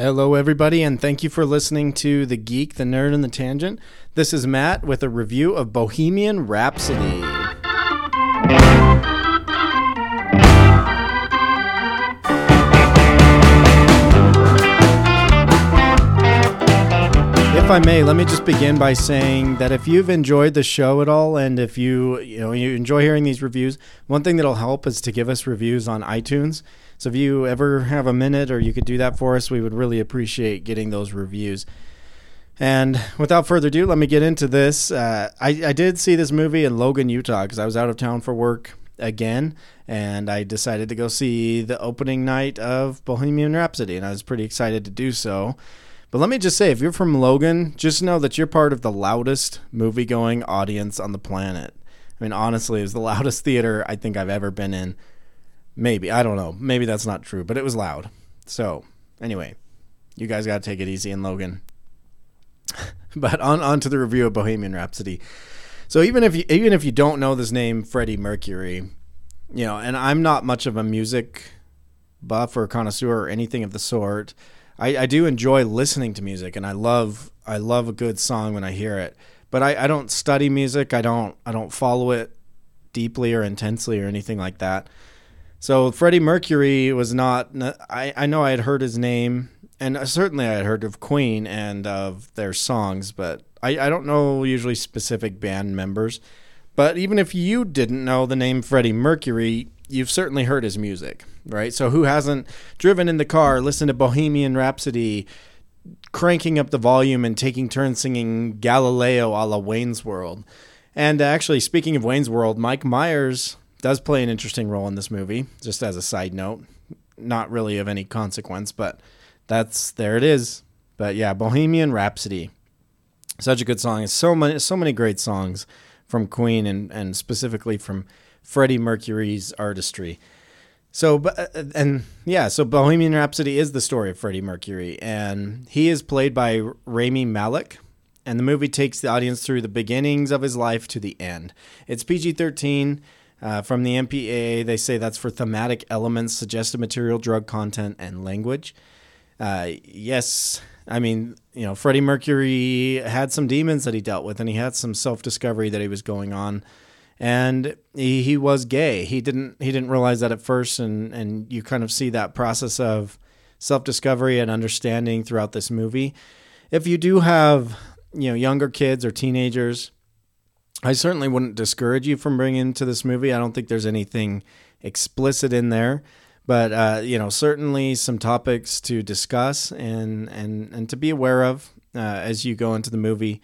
Hello, everybody, and thank you for listening to The Geek, the Nerd, and the Tangent. This is Matt with a review of Bohemian Rhapsody. If I may, let me just begin by saying that if you've enjoyed the show at all, and if you you know you enjoy hearing these reviews, one thing that'll help is to give us reviews on iTunes. So if you ever have a minute, or you could do that for us, we would really appreciate getting those reviews. And without further ado, let me get into this. Uh, I, I did see this movie in Logan, Utah, because I was out of town for work again, and I decided to go see the opening night of Bohemian Rhapsody, and I was pretty excited to do so. But let me just say, if you're from Logan, just know that you're part of the loudest movie going audience on the planet. I mean, honestly, it was the loudest theater I think I've ever been in. Maybe. I don't know. Maybe that's not true, but it was loud. So, anyway, you guys got to take it easy in Logan. but on, on to the review of Bohemian Rhapsody. So, even if you, even if you don't know this name, Freddie Mercury, you know, and I'm not much of a music buff or connoisseur or anything of the sort. I, I do enjoy listening to music, and I love I love a good song when I hear it. But I, I don't study music. I don't I don't follow it deeply or intensely or anything like that. So Freddie Mercury was not. I I know I had heard his name, and uh, certainly I had heard of Queen and of their songs, but I I don't know usually specific band members. But even if you didn't know the name Freddie Mercury, you've certainly heard his music, right? So who hasn't driven in the car, listened to Bohemian Rhapsody, cranking up the volume and taking turns singing Galileo a la Wayne's World? And uh, actually, speaking of Wayne's World, Mike Myers does play an interesting role in this movie, just as a side note. Not really of any consequence, but that's there it is. But yeah, Bohemian Rhapsody. Such a good song. So many so many great songs from Queen and, and specifically from Freddie Mercury's artistry. So, uh, and yeah, so Bohemian Rhapsody is the story of Freddie Mercury, and he is played by Rami Malek. And the movie takes the audience through the beginnings of his life to the end. It's PG 13. Uh, from the MPAA, they say that's for thematic elements, suggested material, drug content, and language. Uh, yes, I mean, you know, Freddie Mercury had some demons that he dealt with, and he had some self discovery that he was going on and he, he was gay. He didn't he didn't realize that at first, and and you kind of see that process of self discovery and understanding throughout this movie. If you do have you know younger kids or teenagers, I certainly wouldn't discourage you from bringing to this movie. I don't think there's anything explicit in there, but uh, you know certainly some topics to discuss and and and to be aware of uh, as you go into the movie.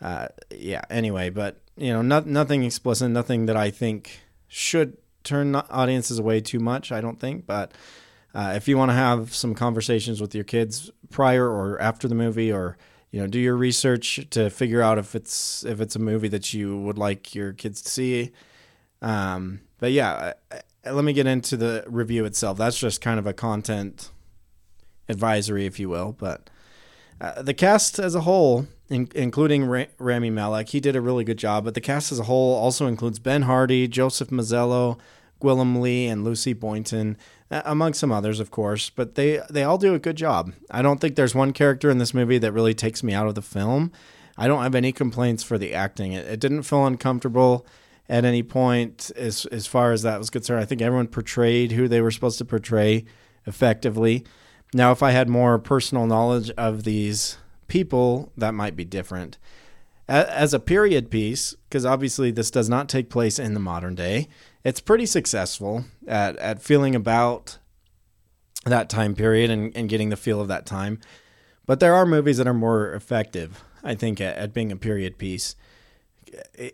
Uh, yeah. Anyway, but you know, not, nothing explicit, nothing that I think should turn audiences away too much. I don't think, but uh, if you want to have some conversations with your kids prior or after the movie, or you know, do your research to figure out if it's if it's a movie that you would like your kids to see. Um, but yeah, let me get into the review itself. That's just kind of a content advisory, if you will. But uh, the cast as a whole in, including Ra- Rami Malek. He did a really good job, but the cast as a whole also includes Ben Hardy, Joseph Mazzello, Gwilym Lee, and Lucy Boynton, among some others, of course. But they they all do a good job. I don't think there's one character in this movie that really takes me out of the film. I don't have any complaints for the acting. It, it didn't feel uncomfortable at any point as as far as that was concerned. I think everyone portrayed who they were supposed to portray effectively. Now, if I had more personal knowledge of these people, that might be different. As a period piece, because obviously this does not take place in the modern day, it's pretty successful at, at feeling about that time period and, and getting the feel of that time. But there are movies that are more effective, I think, at, at being a period piece.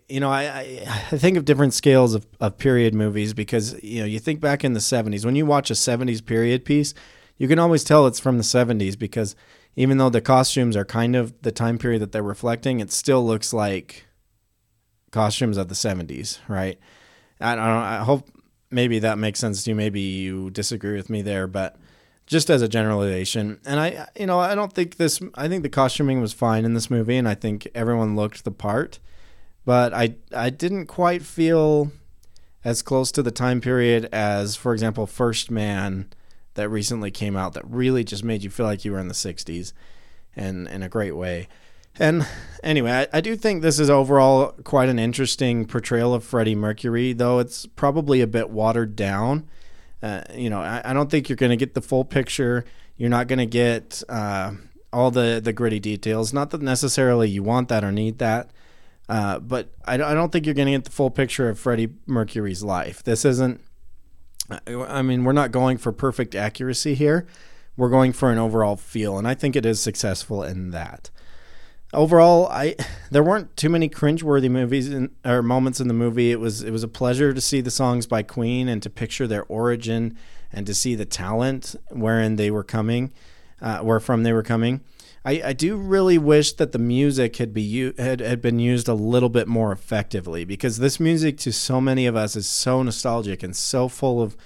You know, I, I think of different scales of, of period movies because, you know, you think back in the 70s, when you watch a 70s period piece, you can always tell it's from the 70s because even though the costumes are kind of the time period that they're reflecting, it still looks like costumes of the 70s, right? I don't know. I hope maybe that makes sense to you. Maybe you disagree with me there, but just as a generalization. And I, you know, I don't think this, I think the costuming was fine in this movie, and I think everyone looked the part, but I, I didn't quite feel as close to the time period as, for example, First Man that recently came out that really just made you feel like you were in the 60s and in a great way. And anyway, I, I, do think this is overall quite an interesting portrayal of Freddie Mercury, though it's probably a bit watered down. Uh, you know, I, I, don't think you're going to get the full picture. You're not going to get uh, all the, the gritty details. Not that necessarily you want that or need that, uh, but I, I don't think you're going to get the full picture of Freddie Mercury's life. This isn't, I mean, we're not going for perfect accuracy here. We're going for an overall feel, and I think it is successful in that overall, I there weren't too many cringeworthy movies in, or moments in the movie. It was it was a pleasure to see the songs by Queen and to picture their origin and to see the talent wherein they were coming, uh, where from they were coming. I, I do really wish that the music had be had, had been used a little bit more effectively because this music to so many of us is so nostalgic and so full of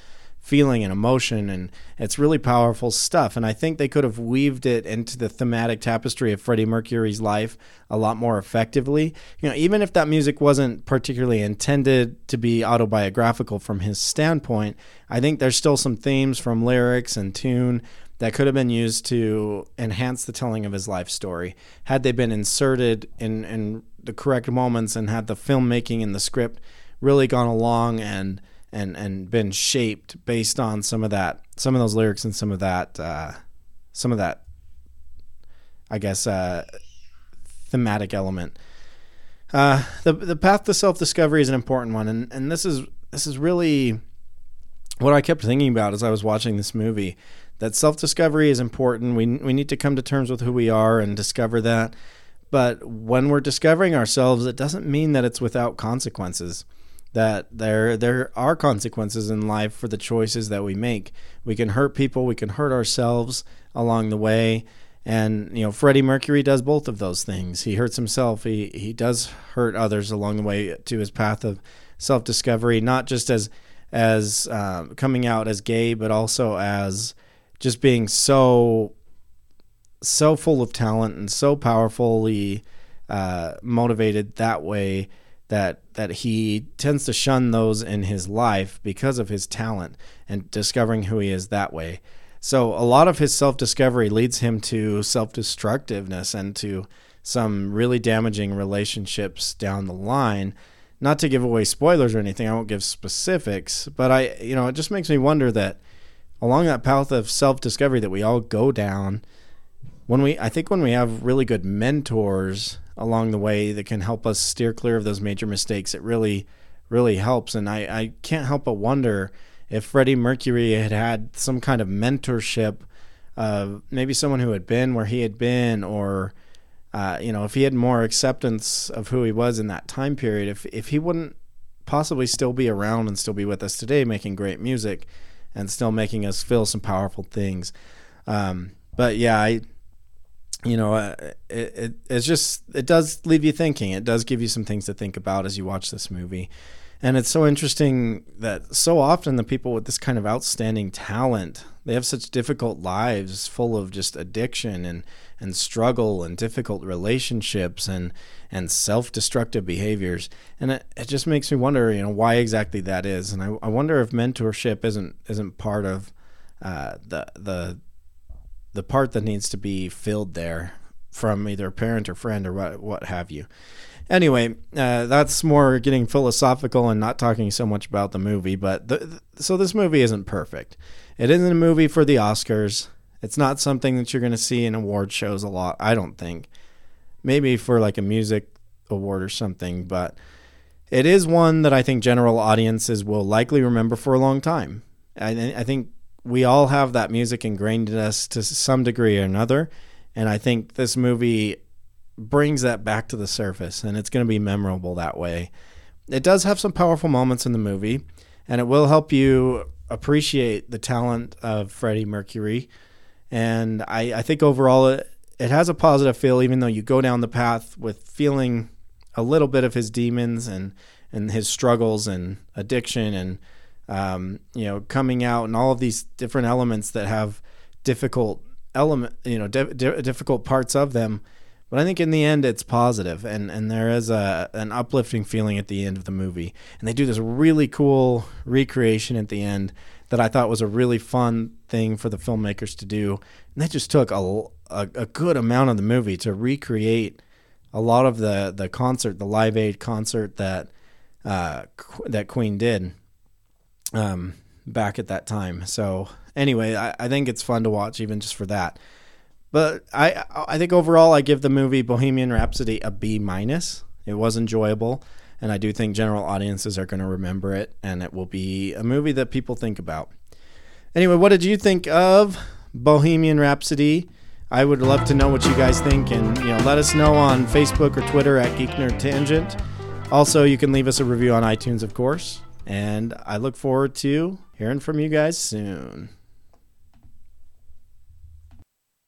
feeling and emotion and it's really powerful stuff. And i think they could have weaved it into the thematic tapestry of freddie mercury's life a lot more effectively. You know even if that music wasn't particularly intended to be autobiographical from his standpoint i think there's still some themes from lyrics and tune that could have been used to enhance the telling of his life story. Had they been inserted in, in the correct moments and had the filmmaking and the script really gone along and and and been shaped based on some of that some of those lyrics and some of that uh, some of that I guess uh, thematic element. Uh, the the path to self discovery is an important one, and and this is this is really what I kept thinking about as I was watching this movie. That self discovery is important. We we need to come to terms with who we are and discover that. But when we're discovering ourselves, it doesn't mean that it's without consequences that there there are consequences in life for the choices that we make. We can hurt people, we can hurt ourselves along the way. And you know, Freddie Mercury does both of those things. He hurts himself. He he does hurt others along the way to his path of self-discovery, not just as as uh, coming out as gay, but also as just being so so full of talent and so powerfully uh, motivated that way that that he tends to shun those in his life because of his talent and discovering who he is that way. So a lot of his self-discovery leads him to self-destructiveness and to some really damaging relationships down the line. Not to give away spoilers or anything, I won't give specifics, but I you know, it just makes me wonder that along that path of self-discovery that we all go down, when we I think when we have really good mentors along the way that can help us steer clear of those major mistakes. It really, really helps. And I, I can't help but wonder if Freddie Mercury had had some kind of mentorship of maybe someone who had been where he had been, or uh, you know, if he had more acceptance of who he was in that time period, if if he wouldn't possibly still be around and still be with us today, making great music and still making us feel some powerful things. Um, but yeah, I you know, uh, it, it, it's just it does leave you thinking. It does give you some things to think about as you watch this movie, and it's so interesting that so often the people with this kind of outstanding talent they have such difficult lives, full of just addiction and and struggle and difficult relationships and and self-destructive behaviors, and it, it just makes me wonder, you know, why exactly that is, and I, I wonder if mentorship isn't isn't part of uh, the the the part that needs to be filled there from either a parent or friend or what what have you. Anyway, uh, that's more getting philosophical and not talking so much about the movie. But the, so this movie isn't perfect. It isn't a movie for the Oscars. It's not something that you're going to see in award shows a lot. I don't think. Maybe for like a music award or something, but it is one that I think general audiences will likely remember for a long time. I, I think we all have that music ingrained in us to some degree or another. And I think this movie brings that back to the surface and it's going to be memorable that way. It does have some powerful moments in the movie and it will help you appreciate the talent of Freddie Mercury. And I, I think overall it, it has a positive feel, even though you go down the path with feeling a little bit of his demons and, and his struggles and addiction and um, you know, coming out and all of these different elements that have difficult element, you know, di- di- difficult parts of them. But I think in the end, it's positive, and and there is a an uplifting feeling at the end of the movie. And they do this really cool recreation at the end that I thought was a really fun thing for the filmmakers to do. And they just took a, a, a good amount of the movie to recreate a lot of the, the concert, the Live Aid concert that uh, that Queen did um, back at that time. So anyway, I, I think it's fun to watch even just for that. But I I think overall I give the movie Bohemian Rhapsody a B minus. It was enjoyable, and I do think general audiences are going to remember it, and it will be a movie that people think about. Anyway, what did you think of Bohemian Rhapsody? I would love to know what you guys think, and you know, let us know on Facebook or Twitter at Geek Nerd Tangent. Also, you can leave us a review on iTunes, of course, and I look forward to hearing from you guys soon.